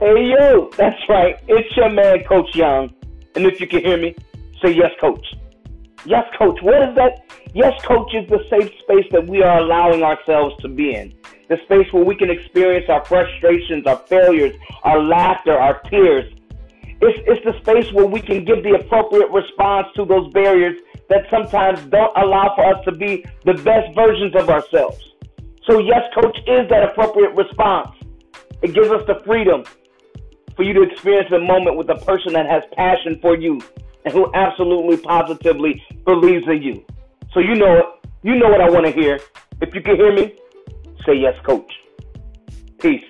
Hey, yo, that's right. It's your man, Coach Young. And if you can hear me, say yes, Coach. Yes, Coach. What is that? Yes, Coach is the safe space that we are allowing ourselves to be in. The space where we can experience our frustrations, our failures, our laughter, our tears. It's, it's the space where we can give the appropriate response to those barriers that sometimes don't allow for us to be the best versions of ourselves. So, yes, Coach is that appropriate response. It gives us the freedom for you to experience a moment with a person that has passion for you and who absolutely positively believes in you. So you know it. You know what I want to hear. If you can hear me, say yes, coach. Peace.